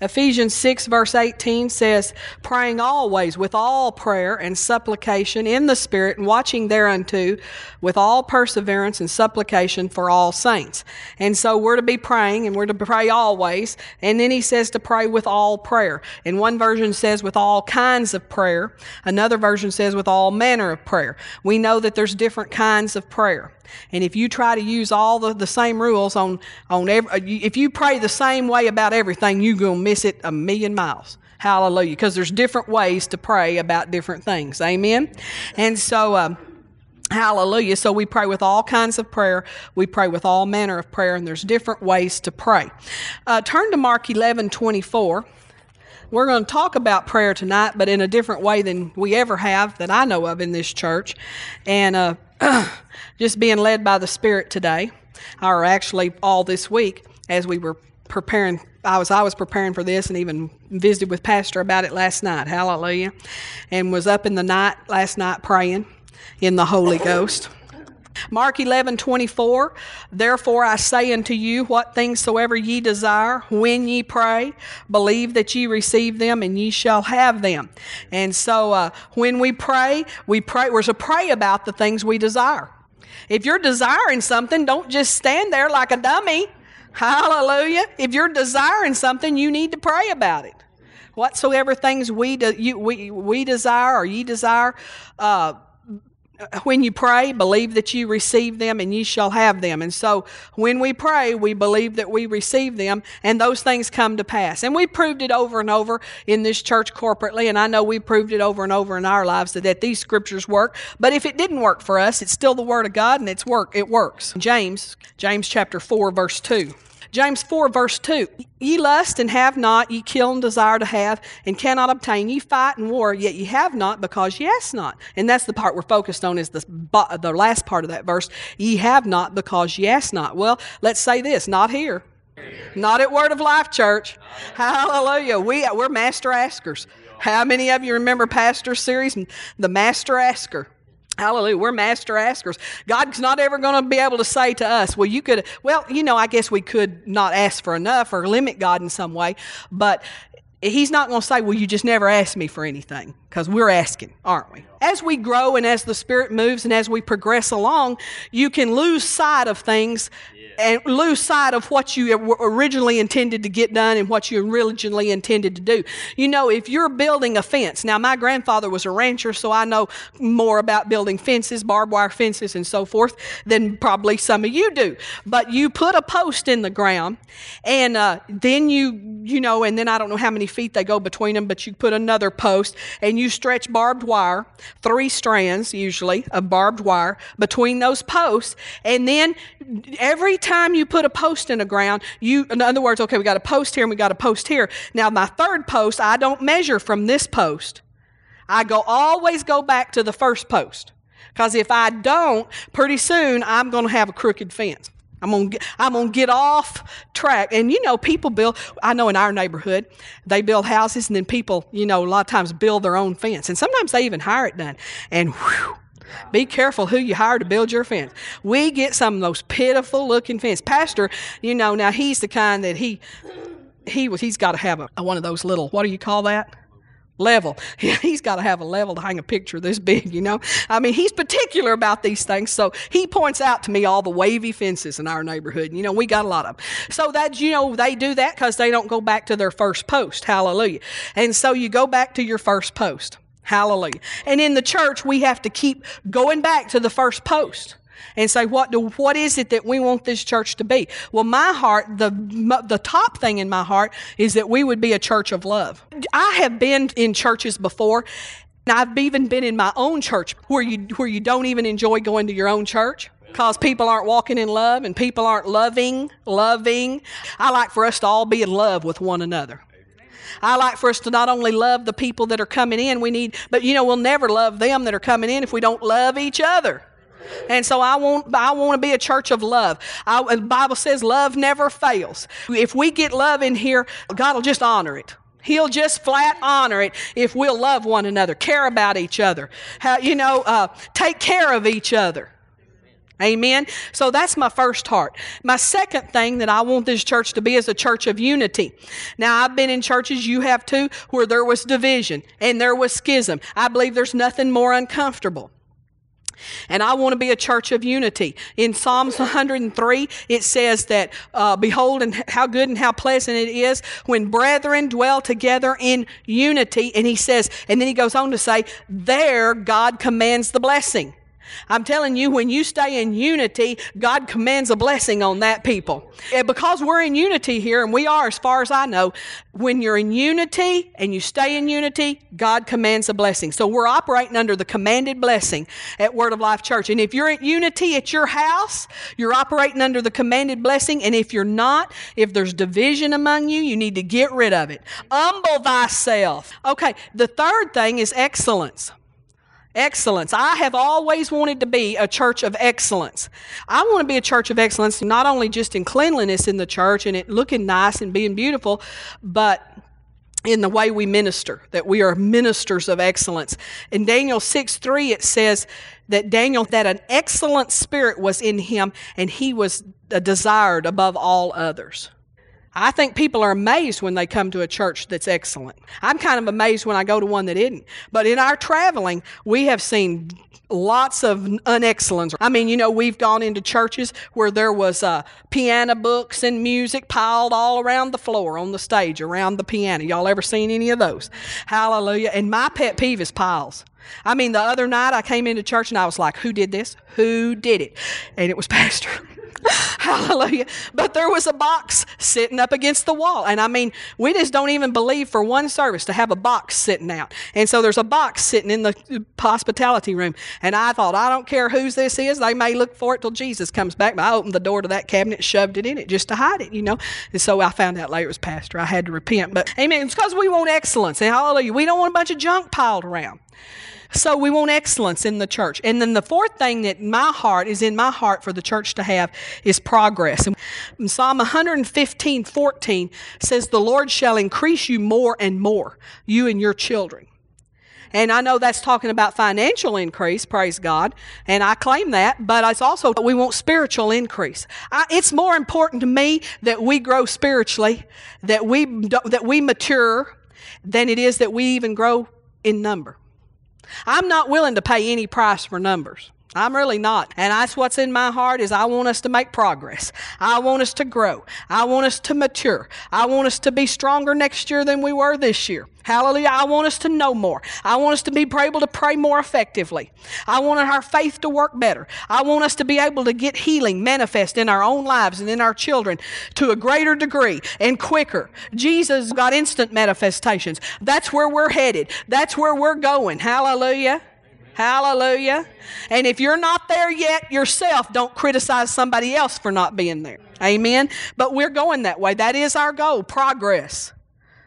Ephesians 6, verse 18 says, Praying always with all prayer and supplication in the Spirit, and watching thereunto with all perseverance and supplication for all saints. And so we're to be praying, and we're to pray always. And then he says to pray with all prayer. And one version says with all kinds of prayer, another version says with all manner of prayer. We know that there's different kinds of prayer. And if you try to use all the, the same rules on, on every, if you pray the same way about everything, you're going to miss it a million miles. Hallelujah. Because there's different ways to pray about different things. Amen. And so, um, Hallelujah. So we pray with all kinds of prayer. We pray with all manner of prayer, and there's different ways to pray. Uh, turn to Mark 11 24. We're going to talk about prayer tonight, but in a different way than we ever have that I know of in this church. And uh, just being led by the Spirit today, or actually all this week as we were preparing. I was I was preparing for this and even visited with Pastor about it last night. Hallelujah, and was up in the night last night praying in the Holy Ghost. Mark 11, 24, Therefore I say unto you, what things soever ye desire, when ye pray, believe that ye receive them, and ye shall have them. And so uh, when we pray, we pray, we're to pray about the things we desire. If you're desiring something, don't just stand there like a dummy. Hallelujah. If you're desiring something, you need to pray about it. Whatsoever things we, de- you, we, we desire or ye desire, uh, when you pray, believe that you receive them and ye shall have them. And so when we pray, we believe that we receive them and those things come to pass. And we proved it over and over in this church corporately, and I know we proved it over and over in our lives that, that these scriptures work. But if it didn't work for us, it's still the Word of God and it's work. It works. James, James chapter 4, verse 2. James 4, verse 2 Ye lust and have not, ye kill and desire to have, and cannot obtain. Ye fight and war, yet ye have not, because ye ask not. And that's the part we're focused on, is the, the last part of that verse. Ye have not, because ye ask not. Well, let's say this not here. Not at Word of Life Church. Hallelujah. We, we're master askers. How many of you remember Pastor series, The Master Asker? Hallelujah. We're master askers. God's not ever going to be able to say to us, well, you could, well, you know, I guess we could not ask for enough or limit God in some way, but He's not going to say, well, you just never asked me for anything, because we're asking, aren't we? As we grow and as the Spirit moves and as we progress along, you can lose sight of things and lose sight of what you originally intended to get done and what you originally intended to do. You know, if you're building a fence, now my grandfather was a rancher, so I know more about building fences, barbed wire fences, and so forth than probably some of you do. But you put a post in the ground, and uh, then you, you know, and then I don't know how many feet they go between them, but you put another post and you stretch barbed wire, three strands usually of barbed wire between those posts, and then every time you put a post in the ground, you, in other words, okay, we got a post here and we got a post here. Now, my third post, I don't measure from this post. I go always go back to the first post. Because if I don't, pretty soon I'm going to have a crooked fence. I'm gonna, I'm gonna get off track. And you know, people build, I know in our neighborhood, they build houses and then people, you know, a lot of times build their own fence. And sometimes they even hire it done. And whew, be careful who you hire to build your fence. We get some of those pitiful looking fence. Pastor, you know, now he's the kind that he he was he's got to have a, a one of those little what do you call that? level. He's got to have a level to hang a picture this big, you know. I mean, he's particular about these things. So he points out to me all the wavy fences in our neighborhood. You know, we got a lot of them. So that, you know, they do that because they don't go back to their first post. Hallelujah. And so you go back to your first post. Hallelujah. And in the church, we have to keep going back to the first post and say, what, do, what is it that we want this church to be? Well, my heart, the, the top thing in my heart is that we would be a church of love. I have been in churches before, and I've even been in my own church where you, where you don't even enjoy going to your own church because people aren't walking in love and people aren't loving, loving. I like for us to all be in love with one another. I like for us to not only love the people that are coming in, we need, but you know, we'll never love them that are coming in if we don't love each other. And so I want, I want to be a church of love. I, the Bible says love never fails. If we get love in here, God will just honor it. He'll just flat honor it if we'll love one another, care about each other, how, you know, uh, take care of each other. Amen. So that's my first heart. My second thing that I want this church to be is a church of unity. Now, I've been in churches, you have too, where there was division and there was schism. I believe there's nothing more uncomfortable. And I want to be a church of unity. In Psalms 103, it says that, uh, Behold, and how good and how pleasant it is when brethren dwell together in unity. And he says, and then he goes on to say, There God commands the blessing. I'm telling you, when you stay in unity, God commands a blessing on that people. And because we're in unity here, and we are as far as I know, when you're in unity and you stay in unity, God commands a blessing. So we're operating under the commanded blessing at Word of Life Church. And if you're in unity at your house, you're operating under the commanded blessing. And if you're not, if there's division among you, you need to get rid of it. Humble thyself. Okay, the third thing is excellence. Excellence. I have always wanted to be a church of excellence. I want to be a church of excellence, not only just in cleanliness in the church and it looking nice and being beautiful, but in the way we minister, that we are ministers of excellence. In Daniel 6 3, it says that Daniel, that an excellent spirit was in him and he was desired above all others. I think people are amazed when they come to a church that's excellent. I'm kind of amazed when I go to one that isn't. But in our traveling, we have seen lots of unexcellence. I mean, you know, we've gone into churches where there was uh, piano books and music piled all around the floor on the stage around the piano. Y'all ever seen any of those? Hallelujah. And my pet peeve is piles. I mean, the other night I came into church and I was like, who did this? Who did it? And it was Pastor. Hallelujah. But there was a box sitting up against the wall. And I mean, we just don't even believe for one service to have a box sitting out. And so there's a box sitting in the hospitality room. And I thought, I don't care whose this is. They may look for it till Jesus comes back. But I opened the door to that cabinet, shoved it in it just to hide it, you know. And so I found out later it was Pastor. I had to repent. But amen. It's because we want excellence. And hallelujah. We don't want a bunch of junk piled around. So we want excellence in the church. And then the fourth thing that my heart is in my heart for the church to have is progress. And Psalm 115, 14 says, The Lord shall increase you more and more, you and your children. And I know that's talking about financial increase, praise God, and I claim that, but it's also we want spiritual increase. I, it's more important to me that we grow spiritually, that we that we mature, than it is that we even grow in number. I'm not willing to pay any price for numbers. I'm really not. And that's what's in my heart is I want us to make progress. I want us to grow. I want us to mature. I want us to be stronger next year than we were this year. Hallelujah. I want us to know more. I want us to be able to pray more effectively. I want our faith to work better. I want us to be able to get healing manifest in our own lives and in our children to a greater degree and quicker. Jesus got instant manifestations. That's where we're headed. That's where we're going. Hallelujah. Hallelujah. And if you're not there yet yourself, don't criticize somebody else for not being there. Amen. But we're going that way. That is our goal progress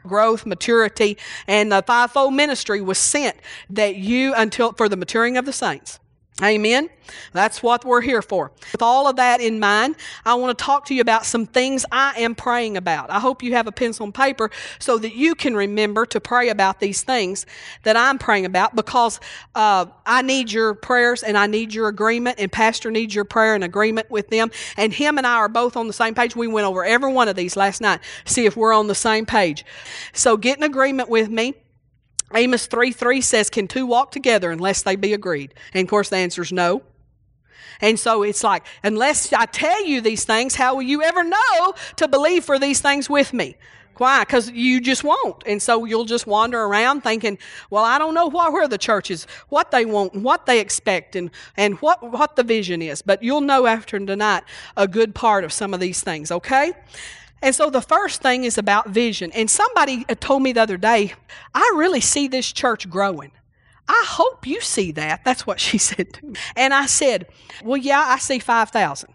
growth, maturity, and the fivefold ministry was sent that you until for the maturing of the saints. Amen. That's what we're here for. With all of that in mind, I want to talk to you about some things I am praying about. I hope you have a pencil and paper so that you can remember to pray about these things that I'm praying about because uh, I need your prayers and I need your agreement, and Pastor needs your prayer and agreement with them. And him and I are both on the same page. We went over every one of these last night, see if we're on the same page. So get an agreement with me. Amos 3 3 says, Can two walk together unless they be agreed? And of course, the answer is no. And so it's like, unless I tell you these things, how will you ever know to believe for these things with me? Why? Because you just won't. And so you'll just wander around thinking, well, I don't know what, where the church is, what they want, and what they expect, and, and what, what the vision is. But you'll know after tonight a good part of some of these things, okay? And so the first thing is about vision. And somebody told me the other day, I really see this church growing. I hope you see that. That's what she said to me. And I said, Well, yeah, I see 5,000.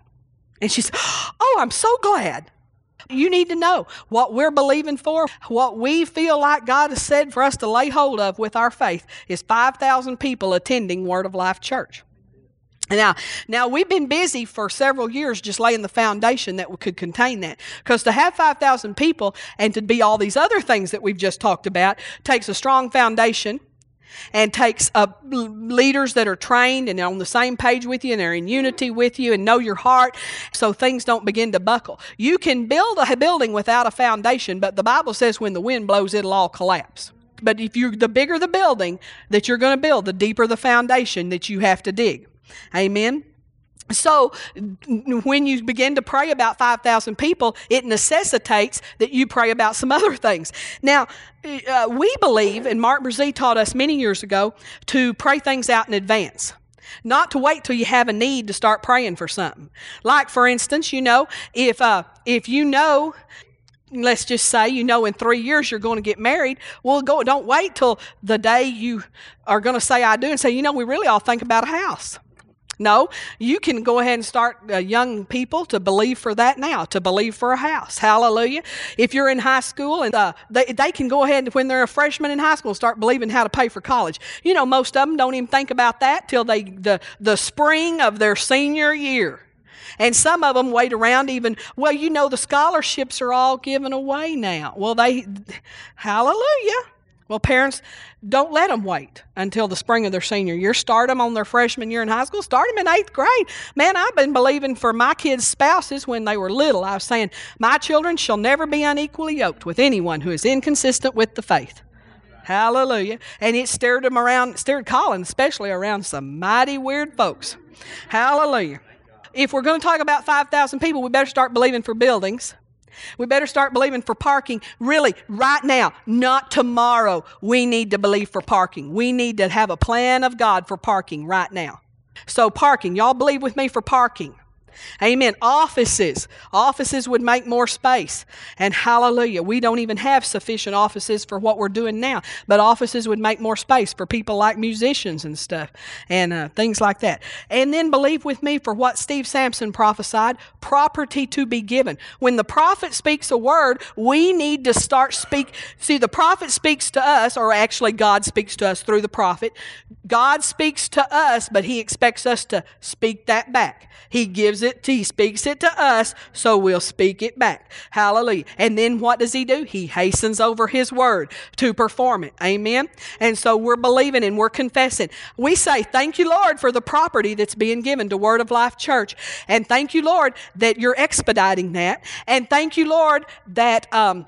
And she said, Oh, I'm so glad. You need to know what we're believing for, what we feel like God has said for us to lay hold of with our faith is 5,000 people attending Word of Life Church. Now, now we've been busy for several years just laying the foundation that could contain that. Because to have 5,000 people and to be all these other things that we've just talked about takes a strong foundation and takes leaders that are trained and on the same page with you and they're in unity with you and know your heart so things don't begin to buckle. You can build a building without a foundation, but the Bible says when the wind blows, it'll all collapse. But if you the bigger the building that you're going to build, the deeper the foundation that you have to dig. Amen. So, when you begin to pray about 5,000 people, it necessitates that you pray about some other things. Now, uh, we believe, and Mark Brazee taught us many years ago, to pray things out in advance. Not to wait till you have a need to start praying for something. Like, for instance, you know, if, uh, if you know let's just say you know in three years you're going to get married well go don't wait till the day you are going to say i do and say you know we really all think about a house no, you can go ahead and start uh, young people to believe for that now, to believe for a house. Hallelujah. If you're in high school and uh, they, they can go ahead when they're a freshman in high school start believing how to pay for college. You know, most of them don't even think about that till they the, the spring of their senior year. And some of them wait around even, well, you know, the scholarships are all given away now. Well, they, hallelujah. Well, parents, don't let them wait until the spring of their senior year. Start them on their freshman year in high school. Start them in eighth grade. Man, I've been believing for my kids' spouses when they were little. I was saying, My children shall never be unequally yoked with anyone who is inconsistent with the faith. Hallelujah. And it stirred them around, stirred Colin, especially around some mighty weird folks. Hallelujah. If we're going to talk about 5,000 people, we better start believing for buildings. We better start believing for parking really right now, not tomorrow. We need to believe for parking. We need to have a plan of God for parking right now. So, parking, y'all believe with me for parking. Amen. Offices. Offices would make more space. And hallelujah, we don't even have sufficient offices for what we're doing now. But offices would make more space for people like musicians and stuff and uh, things like that. And then believe with me for what Steve Sampson prophesied property to be given. When the prophet speaks a word, we need to start speak. See, the prophet speaks to us, or actually God speaks to us through the prophet. God speaks to us, but he expects us to speak that back. He gives it, he speaks it to us, so we'll speak it back. Hallelujah. And then what does he do? He hastens over his word to perform it. Amen. And so we're believing and we're confessing. We say, Thank you, Lord, for the property that's being given to Word of Life Church. And thank you, Lord, that you're expediting that. And thank you, Lord, that um,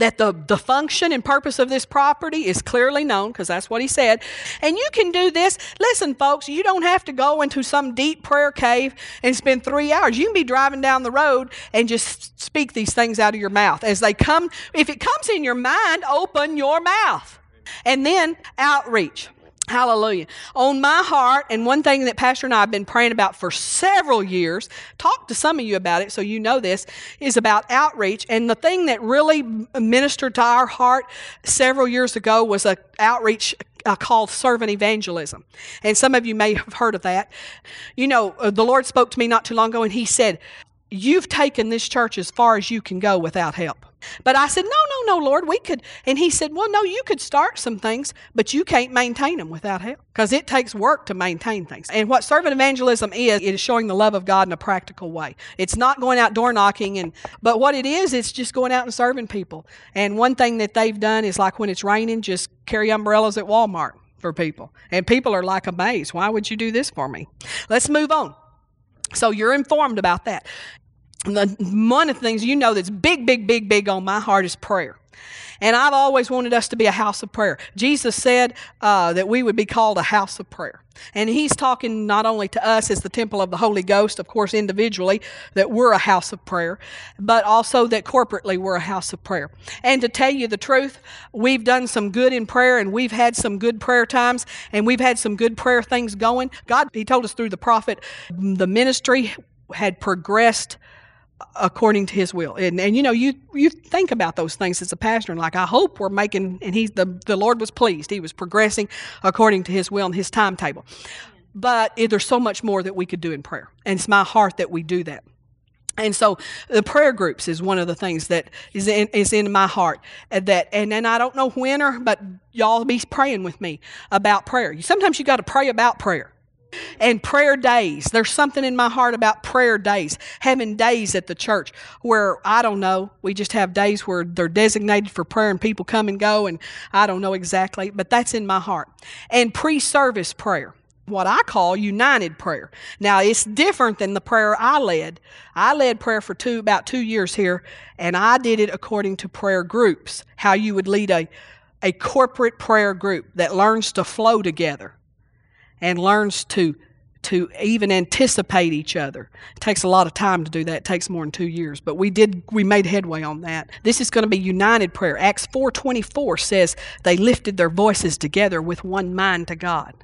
that the, the function and purpose of this property is clearly known because that's what he said. And you can do this. Listen, folks, you don't have to go into some deep prayer cave and spend three hours. You can be driving down the road and just speak these things out of your mouth as they come. If it comes in your mind, open your mouth. And then outreach. Hallelujah. On my heart, and one thing that Pastor and I have been praying about for several years, talk to some of you about it so you know this, is about outreach. And the thing that really ministered to our heart several years ago was a outreach uh, called servant evangelism. And some of you may have heard of that. You know, uh, the Lord spoke to me not too long ago and He said, You've taken this church as far as you can go without help. But I said, No, no, no, Lord, we could. And he said, Well, no, you could start some things, but you can't maintain them without help because it takes work to maintain things. And what servant evangelism is, it is showing the love of God in a practical way. It's not going out door knocking, and but what it is, it's just going out and serving people. And one thing that they've done is like when it's raining, just carry umbrellas at Walmart for people. And people are like amazed. Why would you do this for me? Let's move on. So you're informed about that one of the things you know that's big, big, big, big on my heart is prayer. And I've always wanted us to be a house of prayer. Jesus said uh, that we would be called a house of prayer. And he's talking not only to us as the temple of the Holy Ghost, of course, individually, that we're a house of prayer, but also that corporately we're a house of prayer. And to tell you the truth, we've done some good in prayer and we've had some good prayer times and we've had some good prayer things going. God, He told us through the prophet, the ministry had progressed according to his will. And, and you know, you you think about those things as a pastor and like I hope we're making and he's the the Lord was pleased. He was progressing according to his will and his timetable. But there's so much more that we could do in prayer. And it's my heart that we do that. And so the prayer groups is one of the things that is in, is in my heart. Uh, that and, and I don't know when or but y'all be praying with me about prayer. Sometimes you got to pray about prayer. And prayer days. There's something in my heart about prayer days, having days at the church where I don't know, we just have days where they're designated for prayer and people come and go, and I don't know exactly, but that's in my heart. And pre service prayer. What I call united prayer. Now it's different than the prayer I led. I led prayer for two about two years here, and I did it according to prayer groups. How you would lead a a corporate prayer group that learns to flow together and learns to to even anticipate each other. It takes a lot of time to do that. It takes more than 2 years, but we did we made headway on that. This is going to be united prayer. Acts 4:24 says they lifted their voices together with one mind to God.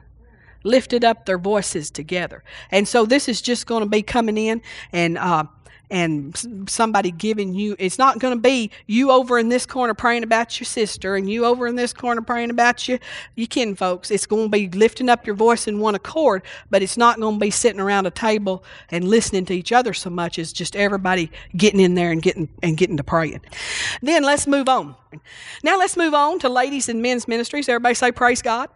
Lifted up their voices together. And so this is just going to be coming in and uh, and somebody giving you it's not going to be you over in this corner praying about your sister and you over in this corner praying about your you kin folks. It's going to be lifting up your voice in one accord but it's not going to be sitting around a table and listening to each other so much as just everybody getting in there and getting and getting to praying. Then let's move on now let's move on to ladies and men's ministries. Everybody say praise God.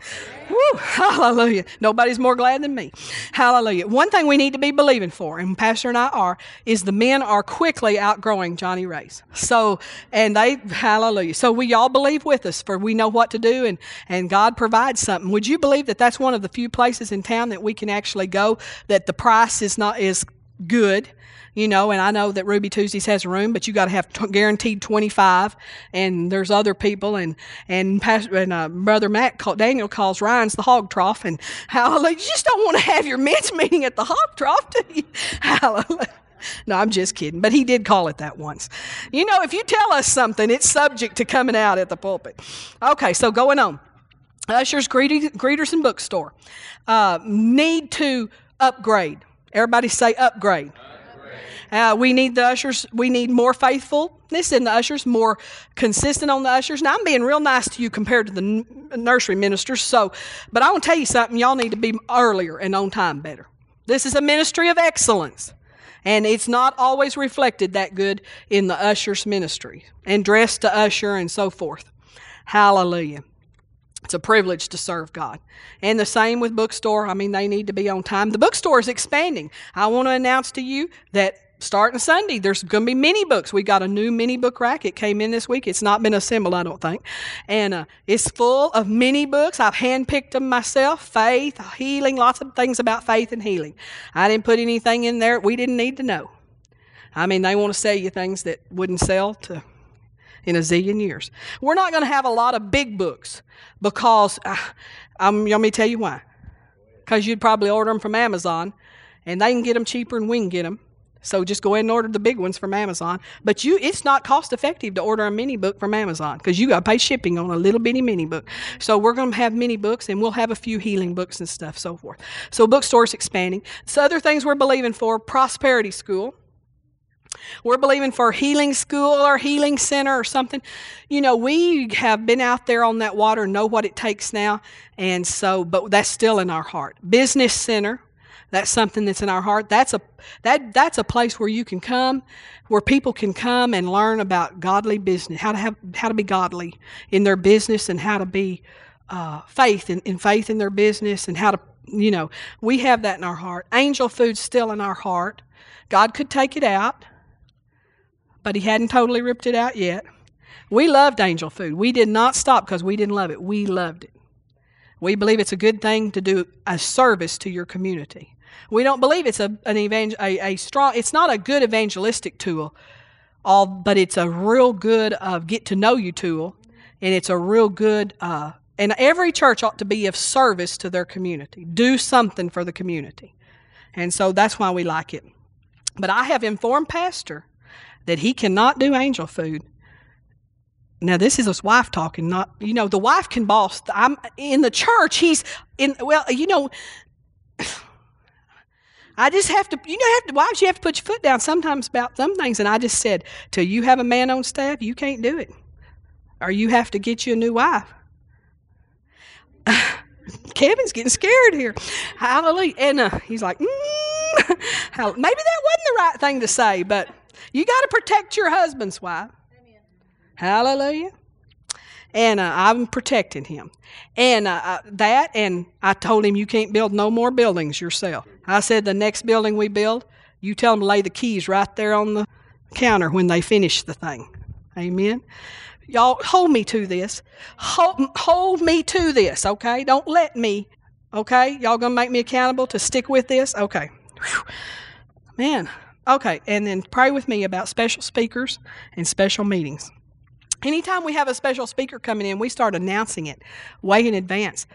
Woo, hallelujah. Nobody's more glad than me. Hallelujah. One thing we need to be believing for, and Pastor and I are, is the men are quickly outgrowing Johnny Rays. So, and they, hallelujah. So we all believe with us for we know what to do and, and God provides something. Would you believe that that's one of the few places in town that we can actually go that the price is not, is good you know, and I know that Ruby Tuesdays has room, but you got to have t- guaranteed 25. And there's other people, and and, Pastor, and uh, Brother Matt call, Daniel calls Ryan's the hog trough, and hallelujah, you just don't want to have your men's meeting at the hog trough, do you? Hallelujah. No, I'm just kidding. But he did call it that once. You know, if you tell us something, it's subject to coming out at the pulpit. Okay, so going on. Ushers, greeters, and bookstore uh, need to upgrade. Everybody say upgrade. Uh, we need the ushers, we need more faithfulness in the ushers, more consistent on the ushers. Now, I'm being real nice to you compared to the n- nursery ministers, so, but I want to tell you something, y'all need to be earlier and on time better. This is a ministry of excellence. And it's not always reflected that good in the usher's ministry and dress to usher and so forth. Hallelujah. It's a privilege to serve God. And the same with bookstore. I mean, they need to be on time. The bookstore is expanding. I want to announce to you that starting Sunday, there's going to be mini books. We got a new mini book rack. It came in this week. It's not been assembled, I don't think. And uh, it's full of mini books. I've handpicked them myself faith, healing, lots of things about faith and healing. I didn't put anything in there we didn't need to know. I mean, they want to sell you things that wouldn't sell to in a zillion years. We're not going to have a lot of big books because uh, I'm, let me tell you why. Because you'd probably order them from Amazon and they can get them cheaper than we can get them. So just go ahead and order the big ones from Amazon. But you, it's not cost effective to order a mini book from Amazon because you got to pay shipping on a little bitty mini book. So we're going to have mini books and we'll have a few healing books and stuff, so forth. So bookstores expanding. So other things we're believing for: prosperity school. We're believing for healing school or healing center or something. You know, we have been out there on that water, know what it takes now, and so, but that's still in our heart. Business center, that's something that's in our heart. That's a that that's a place where you can come, where people can come and learn about godly business, how to have how to be godly in their business, and how to be uh, faith in, in faith in their business, and how to you know we have that in our heart. Angel food's still in our heart. God could take it out, but He hadn't totally ripped it out yet. We loved angel food. We did not stop because we didn't love it. We loved it. We believe it's a good thing to do a service to your community. We don't believe it's a, an evangel- a, a strong, it's not a good evangelistic tool, all, but it's a real good uh, get to know you tool, and it's a real good, uh, and every church ought to be of service to their community. Do something for the community. And so that's why we like it. But I have informed Pastor that he cannot do angel food. Now this is his wife talking, not you know the wife can boss. I'm in the church. He's in well, you know. I just have to, you know, have to, wives, you have to put your foot down sometimes about some things. And I just said, till you have a man on staff, you can't do it. Or you have to get you a new wife. Kevin's getting scared here. Hallelujah. And uh, he's like, mm. maybe that wasn't the right thing to say, but you got to protect your husband's wife. Amen. Hallelujah. and uh, I'm protecting him. And uh, uh, that, and I told him, you can't build no more buildings yourself. I said, the next building we build, you tell them to lay the keys right there on the counter when they finish the thing. Amen. Y'all hold me to this. Hold, hold me to this, okay? Don't let me, okay? Y'all gonna make me accountable to stick with this? Okay. Whew. Man, okay. And then pray with me about special speakers and special meetings. Anytime we have a special speaker coming in, we start announcing it way in advance.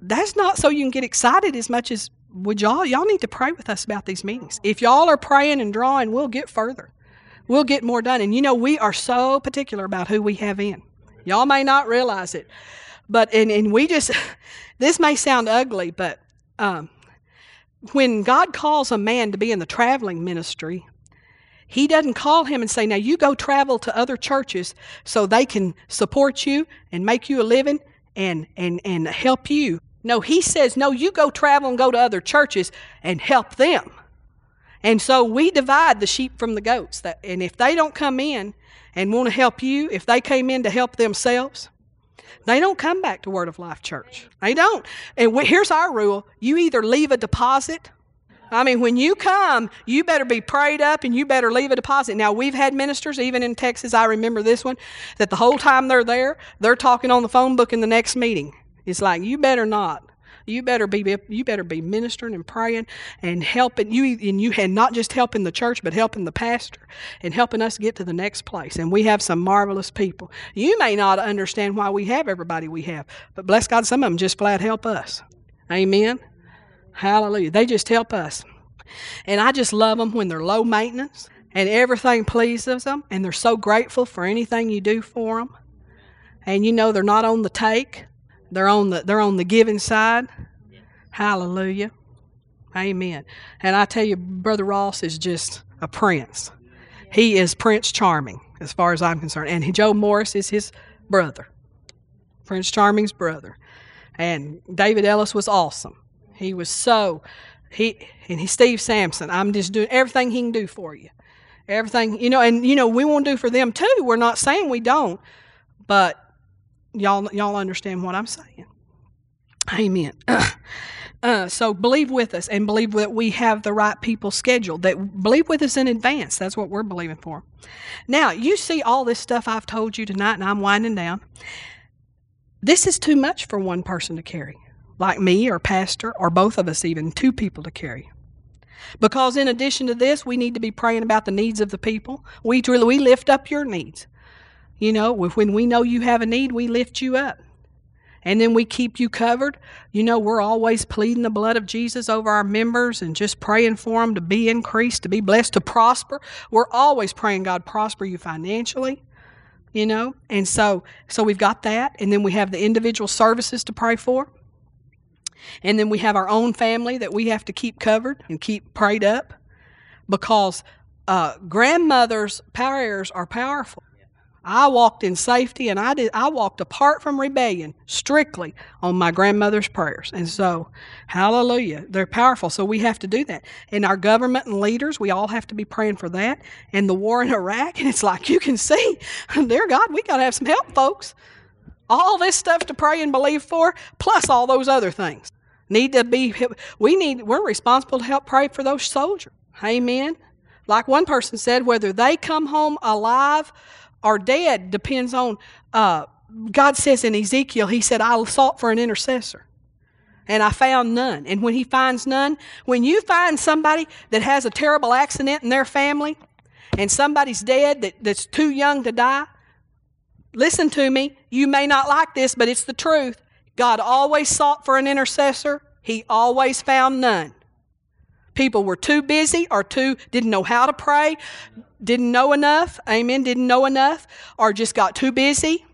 That's not so you can get excited as much as would y'all y'all need to pray with us about these meetings. If y'all are praying and drawing, we'll get further. We'll get more done. And you know, we are so particular about who we have in. Y'all may not realize it. But and, and we just this may sound ugly, but um, when God calls a man to be in the traveling ministry, he doesn't call him and say, Now you go travel to other churches so they can support you and make you a living and, and, and help you. No, he says, No, you go travel and go to other churches and help them. And so we divide the sheep from the goats. That, and if they don't come in and want to help you, if they came in to help themselves, they don't come back to Word of Life Church. They don't. And we, here's our rule you either leave a deposit. I mean, when you come, you better be prayed up and you better leave a deposit. Now, we've had ministers, even in Texas, I remember this one, that the whole time they're there, they're talking on the phone book in the next meeting. It's like, you better not. You better be you better be ministering and praying and helping you and you and not just helping the church but helping the pastor and helping us get to the next place. And we have some marvelous people. You may not understand why we have everybody we have, but bless God, some of them just flat help us. Amen. Hallelujah. They just help us. And I just love them when they're low maintenance and everything pleases them and they're so grateful for anything you do for them. And you know they're not on the take. They're on the they're on the giving side. Hallelujah. Amen. And I tell you, Brother Ross is just a prince. He is Prince Charming, as far as I'm concerned. And Joe Morris is his brother. Prince Charming's brother. And David Ellis was awesome. He was so he and he Steve Sampson. I'm just doing everything he can do for you. Everything, you know, and you know, we want to do for them too. We're not saying we don't, but Y'all, y'all understand what I'm saying? Amen. Uh, so believe with us and believe that we have the right people scheduled. That believe with us in advance. That's what we're believing for. Now you see all this stuff I've told you tonight, and I'm winding down. This is too much for one person to carry, like me or pastor or both of us, even two people to carry. Because in addition to this, we need to be praying about the needs of the people. We truly we lift up your needs. You know, when we know you have a need, we lift you up. And then we keep you covered. You know, we're always pleading the blood of Jesus over our members and just praying for them to be increased, to be blessed, to prosper. We're always praying God prosper you financially, you know. And so so we've got that and then we have the individual services to pray for. And then we have our own family that we have to keep covered and keep prayed up because uh, grandmothers' prayers are powerful. I walked in safety and I did I walked apart from rebellion strictly on my grandmother's prayers. And so, hallelujah, they're powerful. So we have to do that. And our government and leaders, we all have to be praying for that. And the war in Iraq, and it's like you can see, dear God, we got to have some help, folks. All this stuff to pray and believe for, plus all those other things. Need to be we need we're responsible to help pray for those soldiers. Amen. Like one person said, whether they come home alive are dead depends on, uh, God says in Ezekiel, He said, I sought for an intercessor and I found none. And when He finds none, when you find somebody that has a terrible accident in their family and somebody's dead that, that's too young to die, listen to me. You may not like this, but it's the truth. God always sought for an intercessor, He always found none. People were too busy or too didn't know how to pray, didn't know enough, amen, didn't know enough, or just got too busy.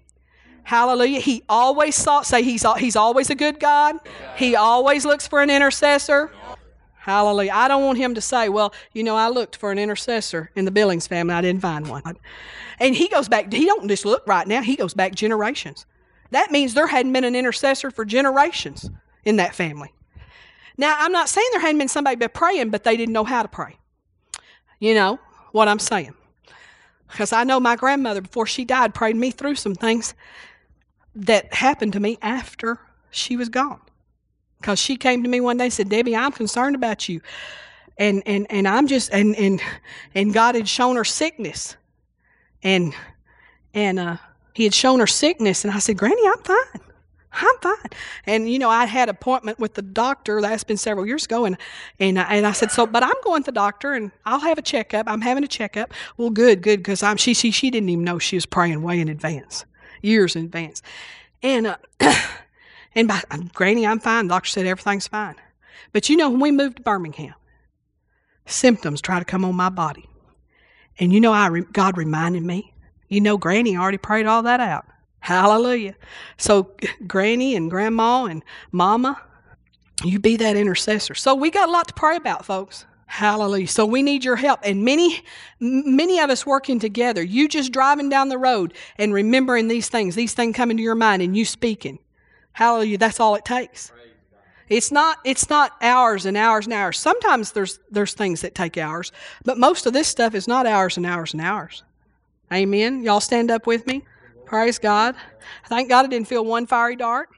Hallelujah. He always sought, say he's, he's always a good God. He always looks for an intercessor. Hallelujah. I don't want him to say, well, you know, I looked for an intercessor in the Billings family. I didn't find one. And he goes back, he don't just look right now, he goes back generations. That means there hadn't been an intercessor for generations in that family. Now, I'm not saying there hadn't been somebody been praying, but they didn't know how to pray. You know, what I'm saying. Because I know my grandmother, before she died, prayed me through some things. that happened to me after she was gone. Because she came to me one day and said, Debbie, I'm concerned about you. And and and I'm just and and and God had shown her sickness. And and uh he had shown her sickness and I said, Granny, I'm fine. I'm fine. And you know, I had appointment with the doctor. That's been several years ago, and and I, and I said, so, but I'm going to the doctor, and I'll have a checkup. I'm having a checkup. Well, good, good, because I'm she she she didn't even know she was praying way in advance, years in advance, and uh, and by Granny, I'm fine. The doctor said everything's fine, but you know, when we moved to Birmingham, symptoms try to come on my body, and you know, I God reminded me. You know, Granny already prayed all that out. Hallelujah. So, Granny and Grandma and Mama, you be that intercessor. So, we got a lot to pray about, folks. Hallelujah. So we need your help. And many, many of us working together, you just driving down the road and remembering these things, these things coming to your mind and you speaking. Hallelujah. That's all it takes. It's not, it's not hours and hours and hours. Sometimes there's, there's things that take hours, but most of this stuff is not hours and hours and hours. Amen. Y'all stand up with me. Praise God. Thank God I didn't feel one fiery dart.